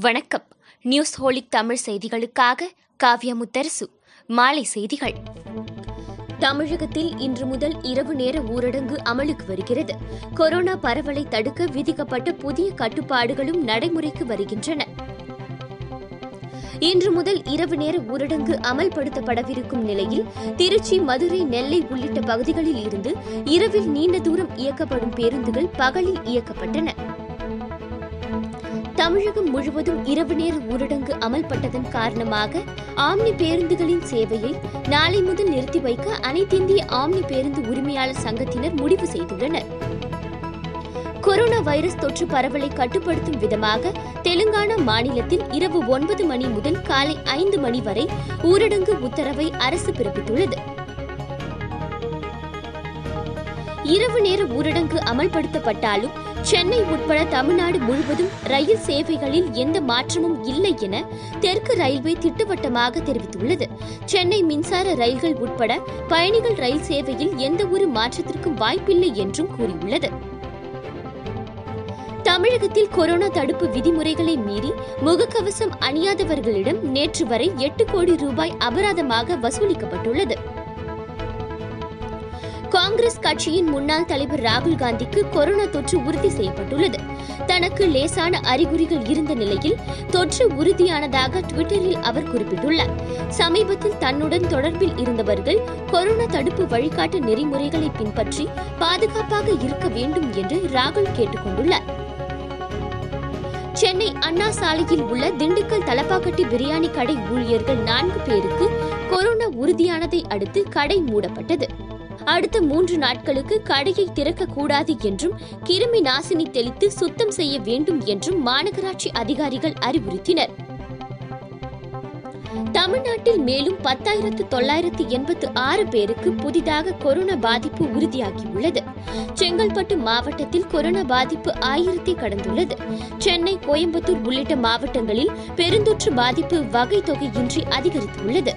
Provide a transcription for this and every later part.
வணக்கம். News holic Tamil செய்திகளுக்காக காவ்யா முத்தரசு. மாலை செய்திகள். தமிழகத்தில் இன்று முதல் இரவு நேர ஊரடங்கு அமலுக்கு வருகிறது. கொரோனா பரவலை தடுக்க விதிக்கப்பட்ட புதிய கட்டுப்பாடுகளும் நடைமுறைக்கு வருகின்றன. இன்று முதல் இரவு நேர ஊரடங்கு அமல்படுத்தப்படவிருக்கும் நிலையில் திருச்சி மதுரை நெல்லை உள்ளிட்ட பகுதிகளில் இருந்து இரவில் நீண்ட தூரம் இயக்கப்படும் பேருந்துகள் பகலில் இயக்கப்பட்டன. தமிழகம் முழுவதும் இரவு நேர ஊரடங்கு அமல்பட்டதன் காரணமாக ஆம்னி பேருந்துகளின் சேவையை நாளை முதல் நிறுத்தி வைக்க அனைத்திந்திய ஆம்னி பேருந்து உரிமையாளர் சங்கத்தினர் முடிவு செய்துள்ளனர். கொரோனா வைரஸ் தொற்று பரவலை கட்டுப்படுத்தும் விதமாக தெலுங்கானா மாநிலத்தில் இரவு ஒன்பது மணி முதல் காலை ஐந்து மணி வரை ஊரடங்கு உத்தரவை அரசு பிறப்பித்துள்ளது. இரவு நேர ஊரடங்கு அமல்படுத்தப்பட்டாலும் சென்னை உட்பட தமிழ்நாடு முழுவதும் ரயில் சேவைகளில் எந்த மாற்றமும் இல்லை என தெற்கு ரயில்வே திட்டவட்டமாக தெரிவித்துள்ளது. சென்னை மின்சார ரயில்கள் உட்பட பயணிகள் ரயில் சேவையில் எந்த ஒரு மாற்றத்திற்கும் வாய்ப்பில்லை என்றும் கூறியுள்ளது. தமிழகத்தில் கொரோனா தடுப்பு விதிமுறைகளை மீறி முகக்கவசம் அணியாதவர்களிடம் நேற்று வரை எட்டு கோடி ரூபாய் அபராதமாக வசூலிக்கப்பட்டுள்ளது. காங்கிரஸ் கட்சியின் முன்னாள் தலைவர் ராகுல் காந்திக்கு கொரோனா தொற்று உறுதி செய்யப்பட்டுள்ளது. தனக்கு லேசான அறிகுறிகள் இருந்த நிலையில் தொற்று உறுதியானதாக டுவிட்டரில் அவர் குறிப்பிட்டுள்ளார். சமீபத்தில் தன்னுடன் தொடர்பில் இருந்தவர்கள் கொரோனா தடுப்பு வழிகாட்டு நெறிமுறைகளை பின்பற்றி பாதுகாப்பாக இருக்க வேண்டும் என்று ராகுல் கேட்டுக்கொண்டுள்ளார். சென்னை அண்ணா சாலையில் உள்ள திண்டுக்கல் தலப்பாக்கட்டி பிரியாணி கடை ஊழியர்கள் நான்கு பேருக்கு கொரோனா உறுதியானதை அடுத்து கடை மூடப்பட்டது. அடுத்த மூன்று நாட்களுக்கு கடையை திறக்கக்கூடாது என்றும் கிருமி நாசினி தெளித்து சுத்தம் செய்ய வேண்டும் என்றும் மாநகராட்சி அதிகாரிகள் அறிவுறுத்தினர். தமிழ்நாட்டில் மேலும் பத்தாயிரத்து தொள்ளாயிரத்து எண்பத்து ஆறு பேருக்கு புதிதாக கொரோனா பாதிப்பு உறுதியாகியுள்ளது. செங்கல்பட்டு மாவட்டத்தில் கொரோனா பாதிப்பு ஆயிரத்தை கடந்துள்ளது. சென்னை கோயம்புத்தூர் உள்ளிட்ட மாவட்டங்களில் பெருந்தொற்று பாதிப்பு வகை தொகையின்றி அதிகரித்துள்ளது.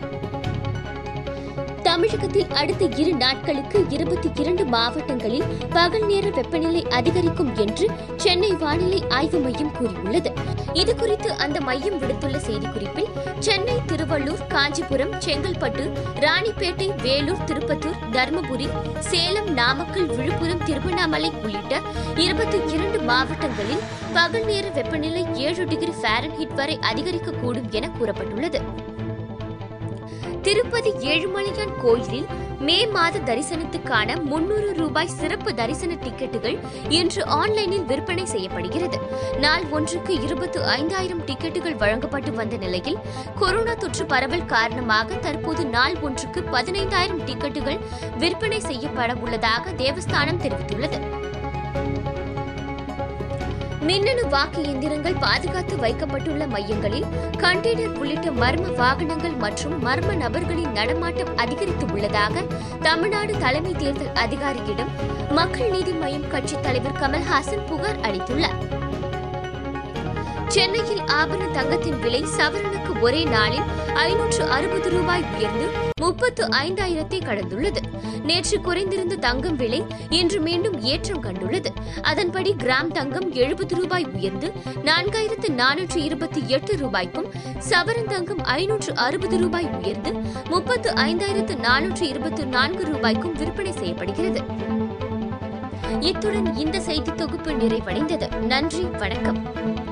தமிழகத்தில் அடுத்த இரு நாட்களுக்கு இருபத்தி இரண்டு மாவட்டங்களில் பகல் நேர வெப்பநிலை அதிகரிக்கும் என்று சென்னை வானிலை ஆய்வு மையம் கூறியுள்ளது. இதுகுறித்து அந்த மையம் விடுத்துள்ள செய்திக்குறிப்பில் சென்னை திருவள்ளூர் காஞ்சிபுரம் செங்கல்பட்டு ராணிப்பேட்டை வேலூர் திருப்பத்தூர் தருமபுரி சேலம் நாமக்கல் விழுப்புரம் திருவண்ணாமலை உள்ளிட்ட இருபத்தி இரண்டு மாவட்டங்களில் பகல் நேர வெப்பநிலை ஏழு டிகிரி ஃபாரன்ஹீட் வரை அதிகரிக்கக்கூடும் என கூறப்பட்டுள்ளது. திருப்பதி ஏழுமலையான் கோயிலில் மே மாத தரிசனத்துக்கான முன்னூறு ரூபாய் சிறப்பு தரிசன டிக்கெட்டுகள் இன்று ஆன்லைனில் விற்பனை செய்யப்படுகிறது. நாள் ஒன்றுக்கு இருபத்து ஐந்தாயிரம் டிக்கெட்டுகள் வழங்கப்பட்டு வந்த நிலையில் கொரோனா தொற்று பரவல் காரணமாக தற்போது நாள் ஒன்றுக்கு பதினைந்தாயிரம் டிக்கெட்டுகள் விற்பனை செய்யப்பட உள்ளதாக தேவஸ்தானம் தெரிவித்துள்ளது. மின்னணு வாக்கு எந்திரங்கள் பாதுகாத்து வைக்கப்பட்டுள்ள மையங்களில் கண்டெய்னர் உள்ளிட்ட மர்ம வாகனங்கள் மற்றும் மர்ம நபர்களின் நடமாட்டம் அதிகரித்து உள்ளதாக தமிழ்நாடு தலைமை தேர்தல் அதிகாரியிடம் மக்கள் நீதி மய்யம் கட்சித் தலைவர் கமல்ஹாசன் புகார் அளித்துள்ளார். சென்னையில் ஆபரண தங்கத்தின் விலை சவரனுக்கு ஒரே நாளில் ஐநூற்று அறுபது ரூபாய் உயர்ந்து முப்பத்து ஐந்தாயிரத்தை கடந்துள்ளது. நேற்று குறைந்திருந்த தங்கம் விலை இன்று மீண்டும் ஏற்றம் கண்டுள்ளது. அதன்படி கிராம் தங்கம் எழுபது ரூபாய் உயர்ந்து நான்காயிரத்து நானூற்று இருபத்தி எட்டு ரூபாய்க்கும் சவரன் தங்கம் ஐநூற்று அறுபது ரூபாய் உயர்ந்து முப்பத்து ஐந்தாயிரத்து நானூற்று இருபத்தி நான்கு ரூபாய்க்கும் விற்பனை செய்யப்படுகிறது. இத்துடன் இந்த செய்தி தொகுப்பு நிறைவடைந்தது. நன்றி வணக்கம்.